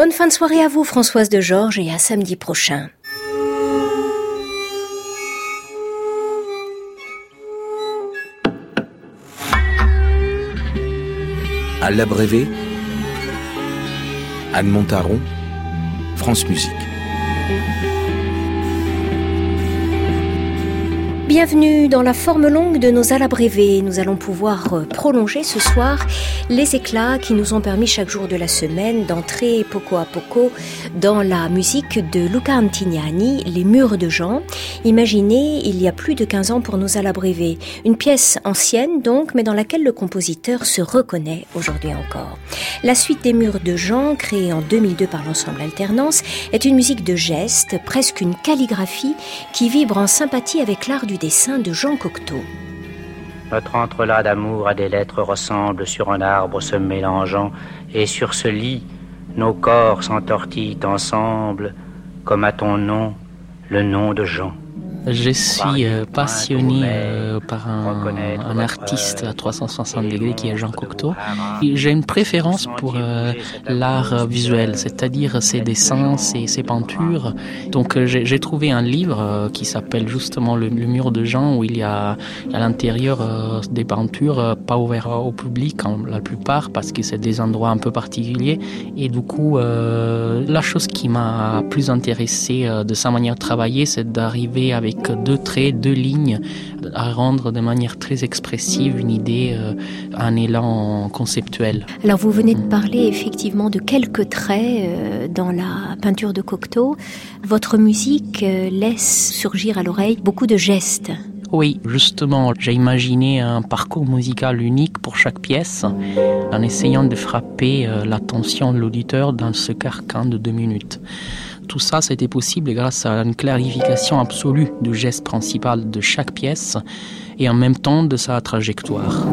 Bonne fin de soirée à vous, Françoise de Georges, et à samedi prochain. À l'abrévé, Anne Montaron, France Musique. Bienvenue dans la forme longue de nos alabrévés. Nous allons pouvoir euh, prolonger ce soir les éclats qui nous ont permis chaque jour de la semaine d'entrer poco à poco dans la musique de Luca Antignani, Les Murs de Jean, imaginée il y a plus de 15 ans pour nos alabrévés. Une pièce ancienne donc, mais dans laquelle le compositeur se reconnaît aujourd'hui encore. La suite des Murs de Jean, créée en 2002 par l'ensemble Alternance, est une musique de geste, presque une calligraphie qui vibre en sympathie avec l'art du dessin de Jean Cocteau. Notre entrelac d'amour à des lettres ressemble sur un arbre se mélangeant, et sur ce lit, nos corps s'entortillent ensemble, comme à ton nom, le nom de Jean. Je suis euh, passionné euh, par un, artiste à 360 degrés qui est Jean Cocteau. J'ai une préférence pour euh, l'art visuel, c'est-à-dire ses dessins, ses, peintures. Donc j'ai trouvé un livre qui s'appelle justement le, mur de Jean où il y a à l'intérieur des peintures pas ouvertes au public en, la plupart parce que c'est des endroits un peu particuliers. Et du coup, la chose qui m'a plus intéressé de sa manière de travailler, c'est d'arriver avec avec deux traits, deux lignes, à rendre de manière très expressive une idée, euh, un élan conceptuel. Alors vous venez de parler effectivement de quelques traits euh, dans la peinture de Cocteau. Votre musique euh, laisse surgir à l'oreille beaucoup de gestes. Oui, justement, j'ai imaginé un parcours musical unique pour chaque pièce en essayant de frapper l'attention de l'auditeur dans ce carcan de deux minutes tout ça, c'était possible grâce à une clarification absolue du geste principal de chaque pièce et en même temps de sa trajectoire.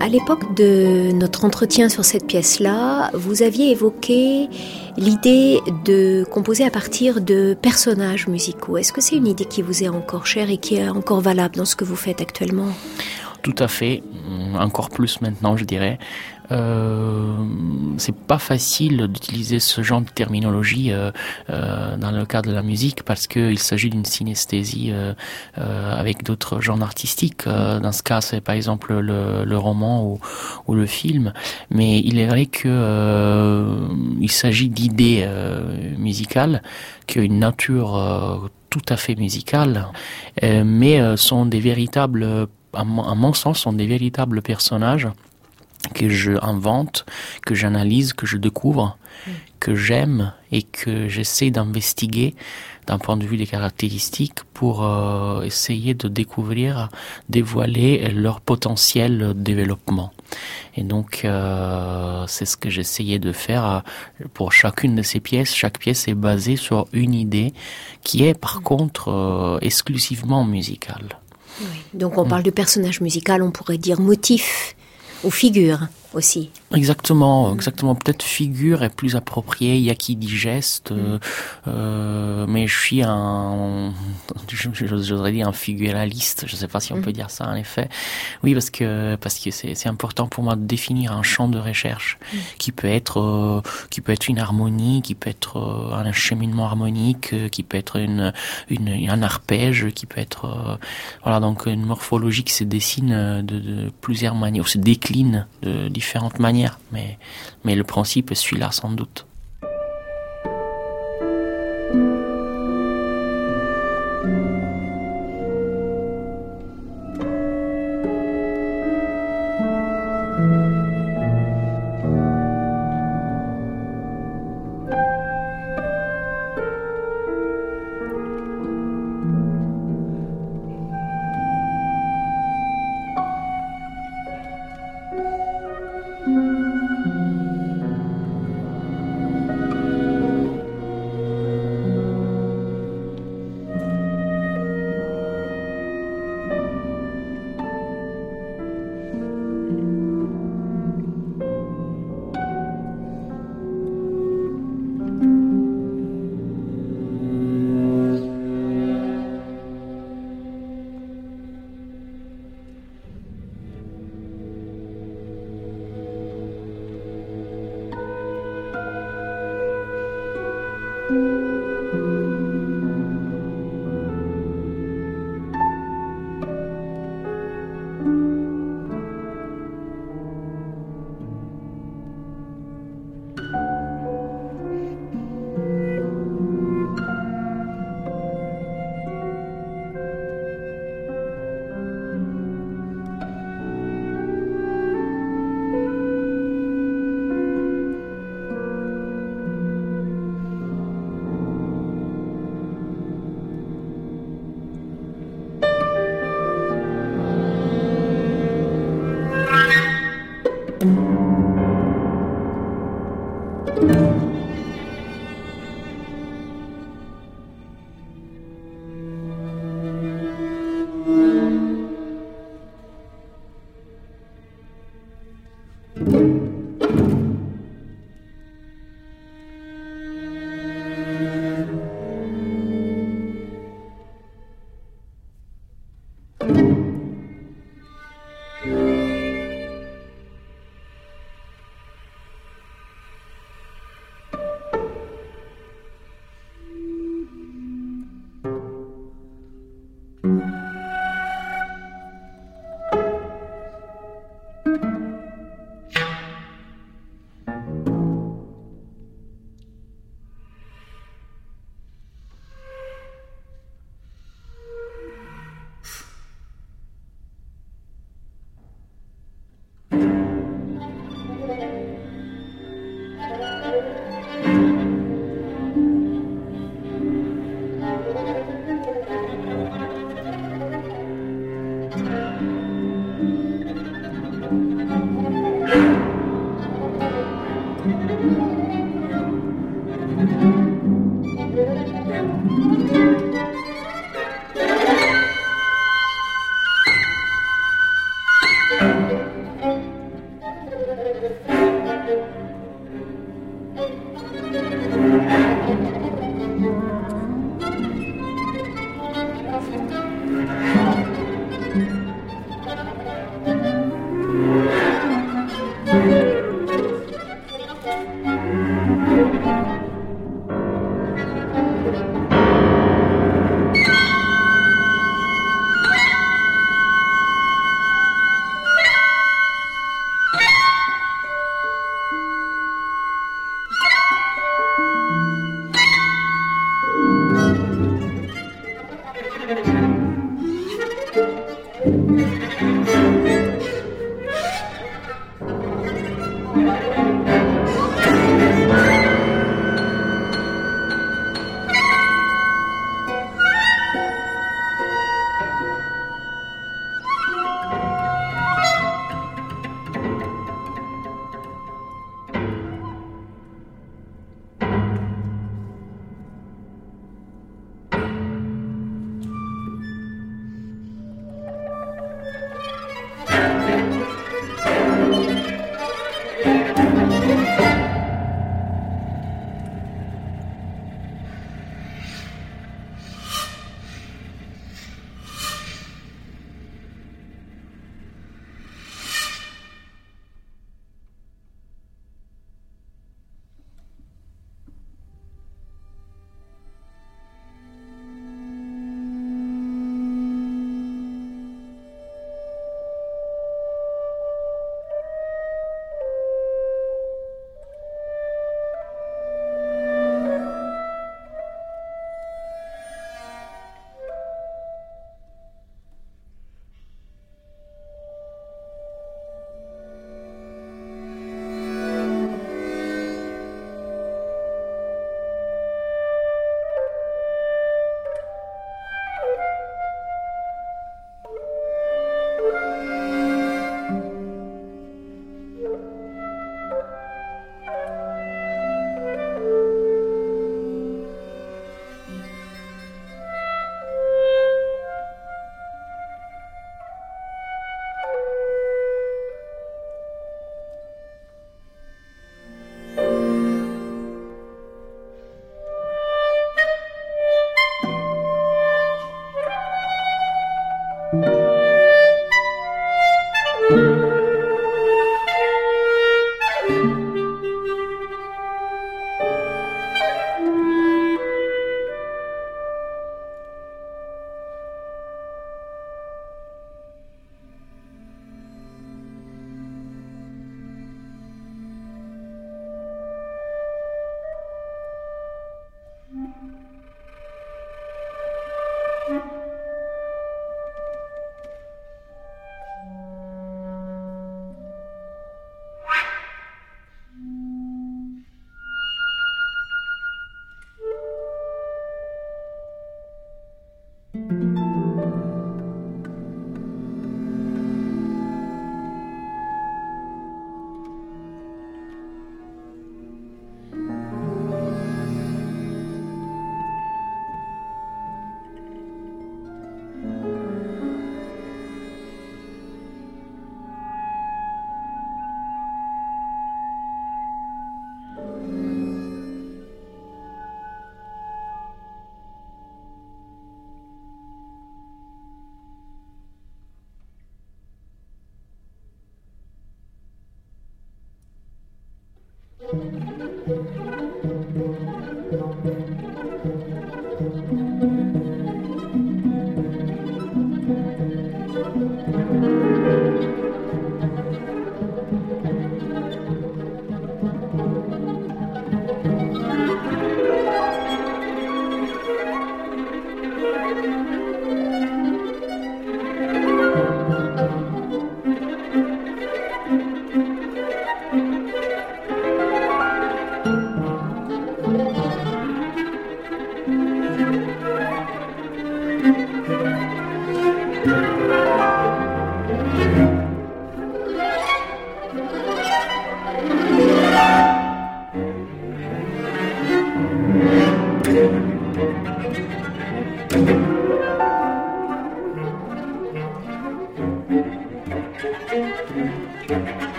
À l'époque de notre entretien sur cette pièce-là, vous aviez évoqué l'idée de composer à partir de personnages musicaux. Est-ce que c'est une idée qui vous est encore chère et qui est encore valable dans ce que vous faites actuellement? Tout à fait, encore plus maintenant je dirais. Euh, c'est pas facile d'utiliser ce genre de terminologie euh, euh, dans le cadre de la musique parce qu'il s'agit d'une synesthésie euh, euh, avec d'autres genres artistiques. Euh, dans ce cas, c'est par exemple le, roman ou, le film. Mais il est vrai que il s'agit d'idées musicales qui ont une nature tout à fait musicale, mais sont des véritables, à mon sens, sont des véritables personnages que je invente, que j'analyse, que je découvre, mm. que j'aime et que j'essaie d'investiguer d'un point de vue des caractéristiques pour euh, essayer de découvrir, dévoiler leur potentiel développement. Et donc euh, c'est ce que j'essayais de faire euh, pour chacune de ces pièces. Chaque pièce est basée sur une idée qui est par mm. contre euh, exclusivement musicale. Oui. Donc on parle de personnage musical, on pourrait dire motif ou figure aussi. Exactement, exactement. Peut-être figure est plus appropriée. Il y a qui dit geste, mm. euh, mais je suis un, j'oserais dire un figuraliste. Je ne sais pas si on mm. peut dire ça en effet. Oui, parce que parce que c'est important pour moi de définir un champ de recherche mm. qui peut être euh, qui peut être une harmonie, qui peut être euh, un cheminement harmonique, euh, qui peut être une, une un arpège, qui peut être euh, voilà donc une morphologie qui se dessine de, de plusieurs manières, ou se décline de différentes manières, mais, mais le principe est celui-là sans doute.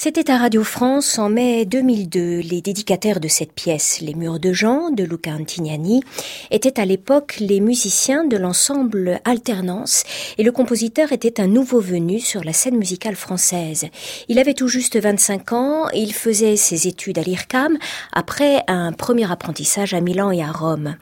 C'était à Radio France en mai 2002. Les dédicataires de cette pièce, Les Murs de Jean, de Luca Antignani, étaient à l'époque les musiciens de l'ensemble Alternance et le compositeur était un nouveau venu sur la scène musicale française. Il avait tout juste 25 ans il faisait ses études à l'IRCAM après un premier apprentissage à Milan et à Rome.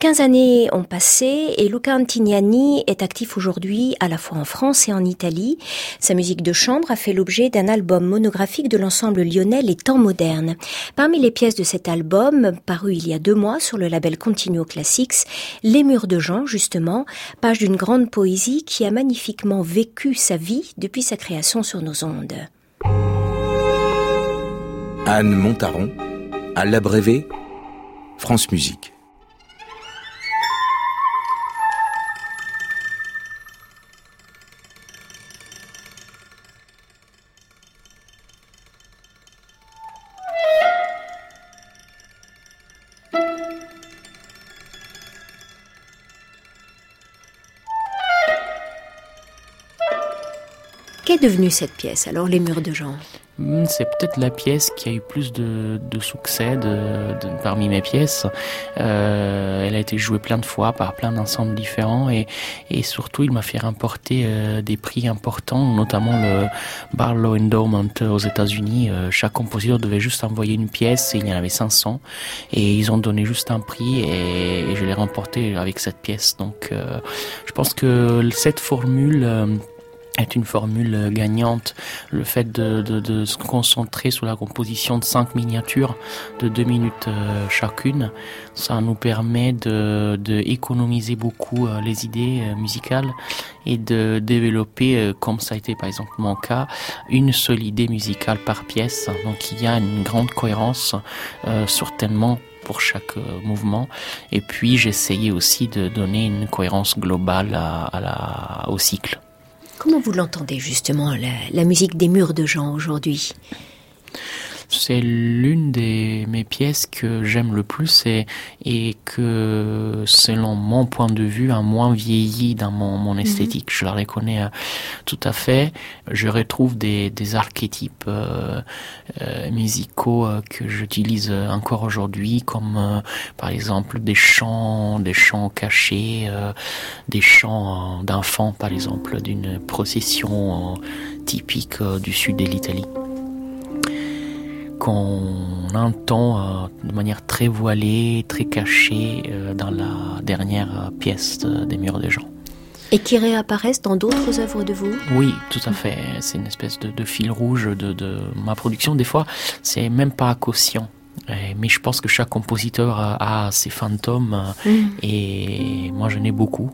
15 années ont passé et Luca Antignani est actif aujourd'hui à la fois en France et en Italie. Sa musique de chambre a fait l'objet d'un album monographique de l'ensemble lyonnais Les Temps modernes. Parmi les pièces de cet album, paru il y a deux mois sur le label Continuo Classics, Les Murs de Jean, justement, page d'une grande poésie qui a magnifiquement vécu sa vie depuis sa création sur nos ondes. Anne Montaron, à l'abrévé, France Musique. Devenue cette pièce, alors, Les Murs de Jean? Hmm, c'est peut-être la pièce qui a eu plus de, succès parmi mes pièces. Euh, elle a été jouée plein de fois par plein d'ensembles différents et, surtout il m'a fait remporter euh, des prix importants, notamment le Barlow Endowment aux États-Unis. Euh, chaque compositeur devait juste envoyer une pièce et il y en avait 500 et ils ont donné juste un prix et je l'ai remporté avec cette pièce. Donc je pense que cette formule est une formule gagnante. Le fait de, de, de, se concentrer sur la composition de cinq miniatures de deux minutes euh, chacune, ça nous permet de, de économiser beaucoup euh, les idées euh, musicales et de développer, comme ça a été par exemple mon cas, une seule idée musicale par pièce. Donc il y a une grande cohérence, certainement pour chaque mouvement. Et puis j'essayais aussi de donner une cohérence globale à, à la, au cycle. Comment vous l'entendez justement, la, musique des murs de Jean aujourd'hui? C'est l'une des mes pièces que j'aime le plus et, et que, selon mon point de vue, a moins vieilli dans mon, mon mhm. esthétique. Je la reconnais euh, tout à fait. Je retrouve des, des archétypes euh, euh, musicaux que j'utilise encore aujourd'hui, comme par exemple des chants, des chants cachés, des chants d'enfants, par exemple, d'une procession typique du sud de l'Italie qu'on entend euh, de manière très voilée, très cachée euh, dans la dernière pièce des Murs des gens. Et qui réapparaissent dans d'autres œuvres de vous? Oui, tout à fait. C'est une espèce de, fil rouge de, ma production. Des fois, c'est même pas quotient. Mais je pense que chaque compositeur a, ses fantômes mm. et moi j'en ai beaucoup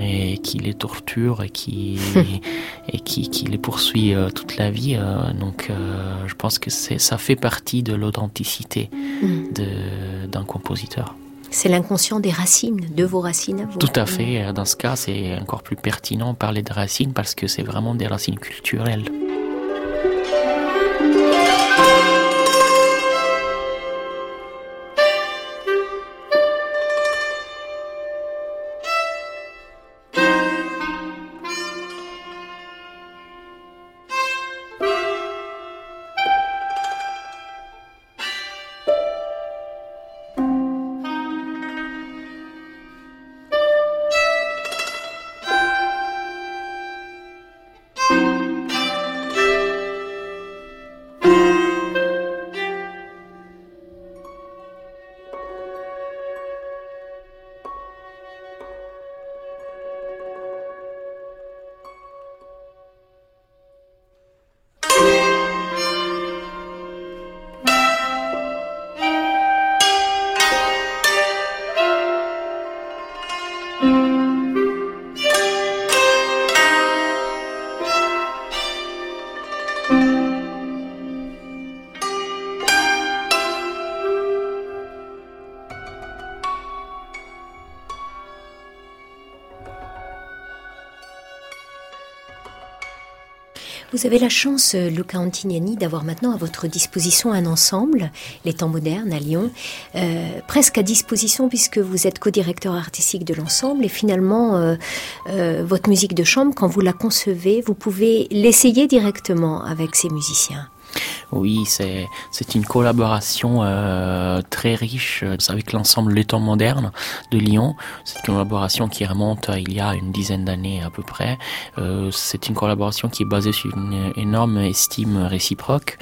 et qui les torture et qui et qui, qui, les poursuit euh, toute la vie. Euh, donc, euh, je pense que ça fait partie de l'authenticité mm. d'un compositeur. C'est l'inconscient des racines, de vos racines Tout à fait. Dans ce cas, c'est encore plus pertinent parler de racines parce que c'est vraiment des racines culturelles. Vous avez la chance, euh, Luca Antignani, d'avoir maintenant à votre disposition un ensemble, Les Temps modernes à Lyon, euh, presque à disposition puisque vous êtes co-directeur artistique de l'ensemble et finalement euh, votre musique de chambre, quand vous la concevez, vous pouvez l'essayer directement avec ces musiciens. Oui, c'est c'est une collaboration euh, très riche euh, avec l'ensemble des temps modernes de Lyon. C'est une collaboration qui remonte à il y a une dizaine d'années à peu près. Euh, c'est une collaboration qui est basée sur une énorme estime réciproque.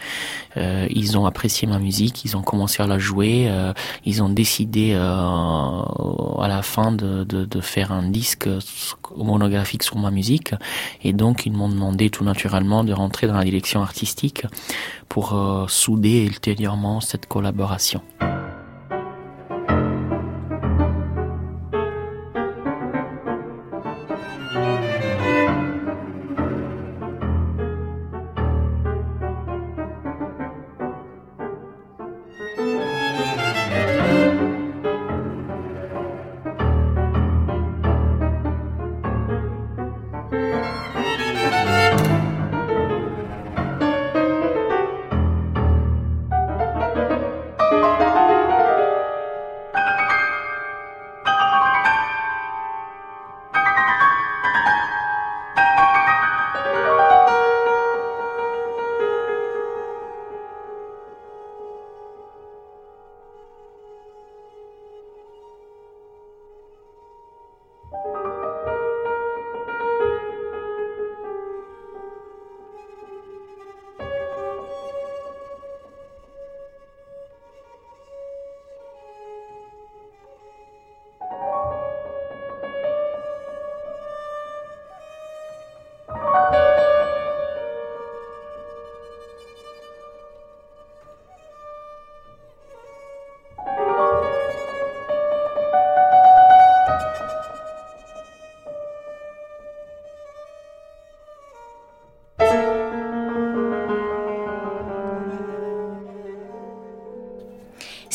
Euh, ils ont apprécié ma musique, ils ont commencé à la jouer, euh, ils ont décidé euh, à la fin de, de, de faire un disque monographique sur ma musique et donc ils m'ont demandé tout naturellement de rentrer dans la direction artistique pour euh, souder ultérieurement cette collaboration.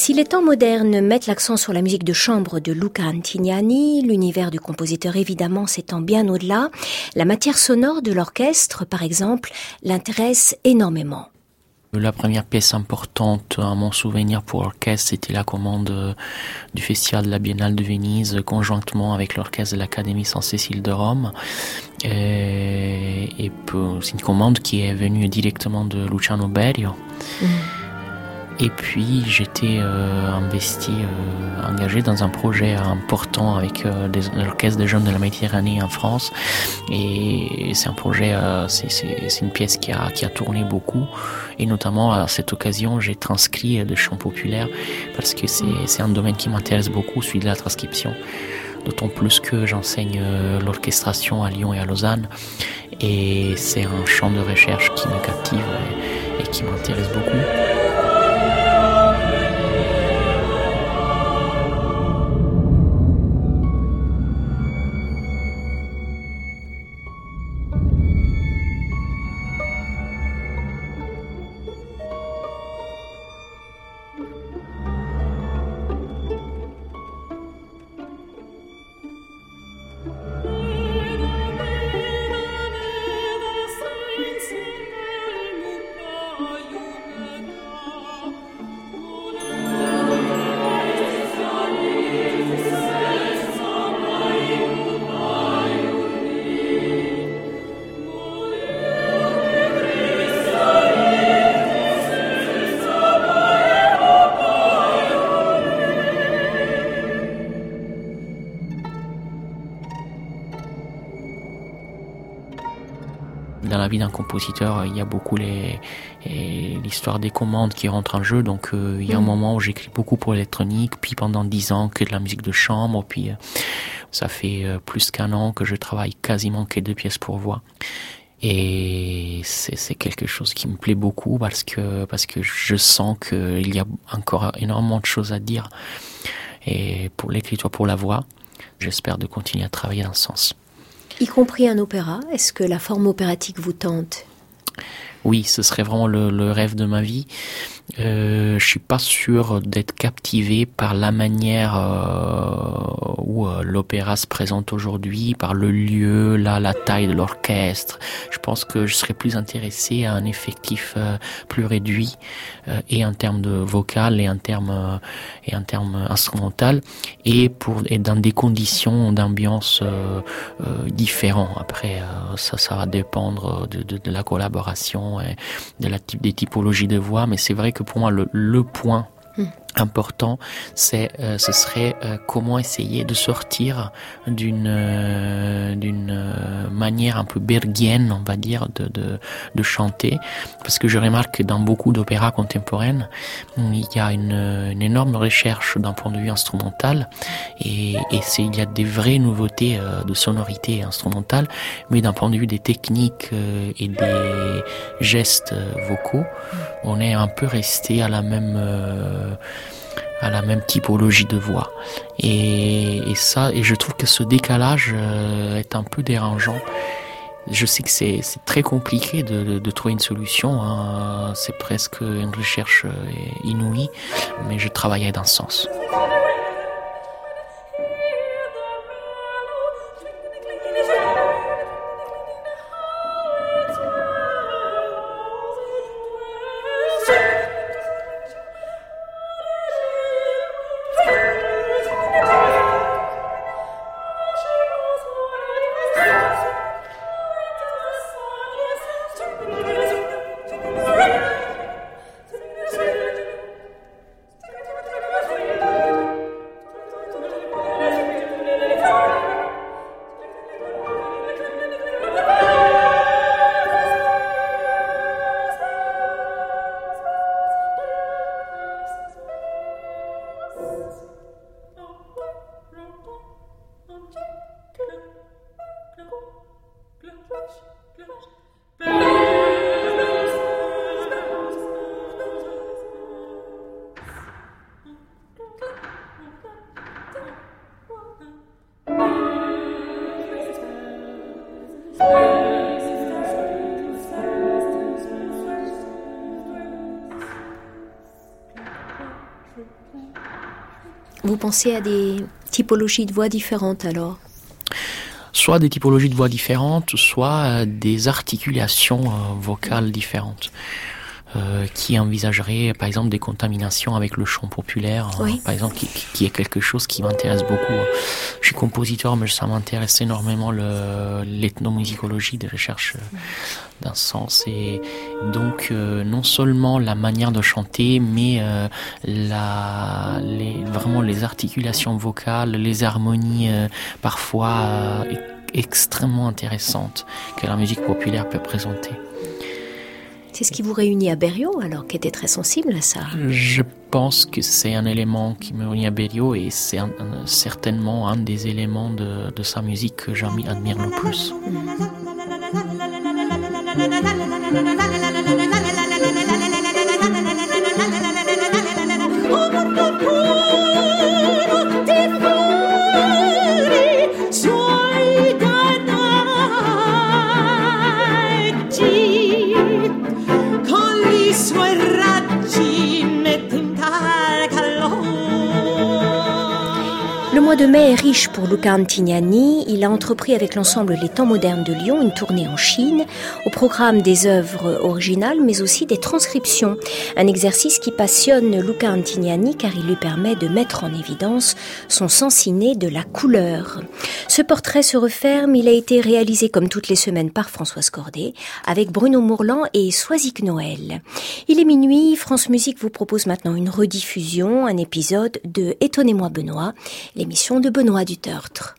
Si les temps modernes mettent l'accent sur la musique de chambre de Luca Antignani, l'univers du compositeur évidemment s'étend bien au-delà, la matière sonore de l'orchestre, par exemple, l'intéresse énormément. La première pièce importante à mon souvenir pour l'orchestre, c'était la commande du Festival de la Biennale de Venise conjointement avec l'orchestre de l'Académie Saint-Cécile de Rome. Et, et c'est une commande qui est venue directement de Luciano Berio. Mmh. Et puis j'étais euh, investi, euh, engagé dans un projet important avec euh, l'orchestre des jeunes de la Méditerranée en France. Et c'est un projet, euh, c'est une pièce qui a, qui a tourné beaucoup. Et notamment à cette occasion, j'ai transcrit des chants populaires parce que c'est un domaine qui m'intéresse beaucoup, celui de la transcription. D'autant plus que j'enseigne euh, l'orchestration à Lyon et à Lausanne. Et c'est un champ de recherche qui me captive et, et qui m'intéresse beaucoup. La vie d'un compositeur, il y a beaucoup l'histoire des commandes qui rentrent en jeu. Donc euh, il y a un mm. moment où j'écris beaucoup pour l'électronique, puis pendant dix ans que de la musique de chambre, puis euh, ça fait euh, plus qu'un an que je travaille quasiment que deux pièces pour voix. Et c'est quelque chose qui me plaît beaucoup parce que parce que je sens qu'il y a encore énormément de choses à dire. Et pour l'écriture, pour la voix, j'espère de continuer à travailler dans ce sens. Y compris un opéra Est-ce que la forme opératique vous tente? Oui, ce serait vraiment le, rêve de ma vie. Euh, je suis pas sûr d'être captivé par la manière euh, où euh, l'opéra se présente aujourd'hui, par le lieu, la taille de l'orchestre. Je pense que je serais plus intéressé à un effectif euh, plus réduit et en termes de vocal et en termes et en termes instrumental et pour et dans des conditions d'ambiance différentes. Après, ça, ça va dépendre de la collaboration de la type des typologies de voix, mais c'est vrai que pour moi le, le point important, c'est euh, ce serait euh, comment essayer de sortir d'une euh, d'une manière un peu bergienne, on va dire, de, de, de chanter, parce que je remarque que dans beaucoup d'opéras contemporaines, il y a une, énorme recherche d'un point de vue instrumental, et, et c'est il y a des vraies nouveautés de sonorité instrumentale, mais d'un point de vue des techniques et des gestes vocaux, on est un peu resté à la même à la même typologie de voix. Et, et, ça, et je trouve que ce décalage euh, est un peu dérangeant. Je sais que c'est très compliqué de, de, de, trouver une solution. Hein. C'est presque une recherche euh, inouïe, mais je travaillais dans ce sens. Vous pensez à des typologies de voix différentes alors Soit des typologies de voix différentes, soit des articulations euh, vocales différentes. Euh, qui envisagerait par exemple des contaminations avec le chant populaire, hein, par exemple, qui, qui, est quelque chose qui m'intéresse beaucoup. Je suis compositeur, mais ça m'intéresse énormément l'ethnomusicologie des recherches euh, d'un sens et donc euh, non seulement la manière de chanter, mais euh, la, les, vraiment les articulations vocales, les harmonies euh, parfois extrêmement intéressantes que la musique populaire peut présenter. C'est ce qui vous réunit à Berriot, alors, qui était très sensible à ça Je pense que c'est un élément qui me réunit à Berriot et c'est certainement un des éléments de, de sa musique que j'admire le plus. Le mai est riche pour Luca Antignani. Il a entrepris avec l'ensemble Les Temps modernes de Lyon une tournée en Chine, au programme des œuvres originales, mais aussi des transcriptions. Un exercice qui passionne Luca Antignani car il lui permet de mettre en évidence son sens inné de la couleur. Ce portrait se referme. Il a été réalisé comme toutes les semaines par Françoise Cordet, avec Bruno Mourlan et Soisic Noël. Il est minuit. France Musique vous propose maintenant une rediffusion, un épisode de Étonnez-moi Benoît l'émission de Benoît Dutertre.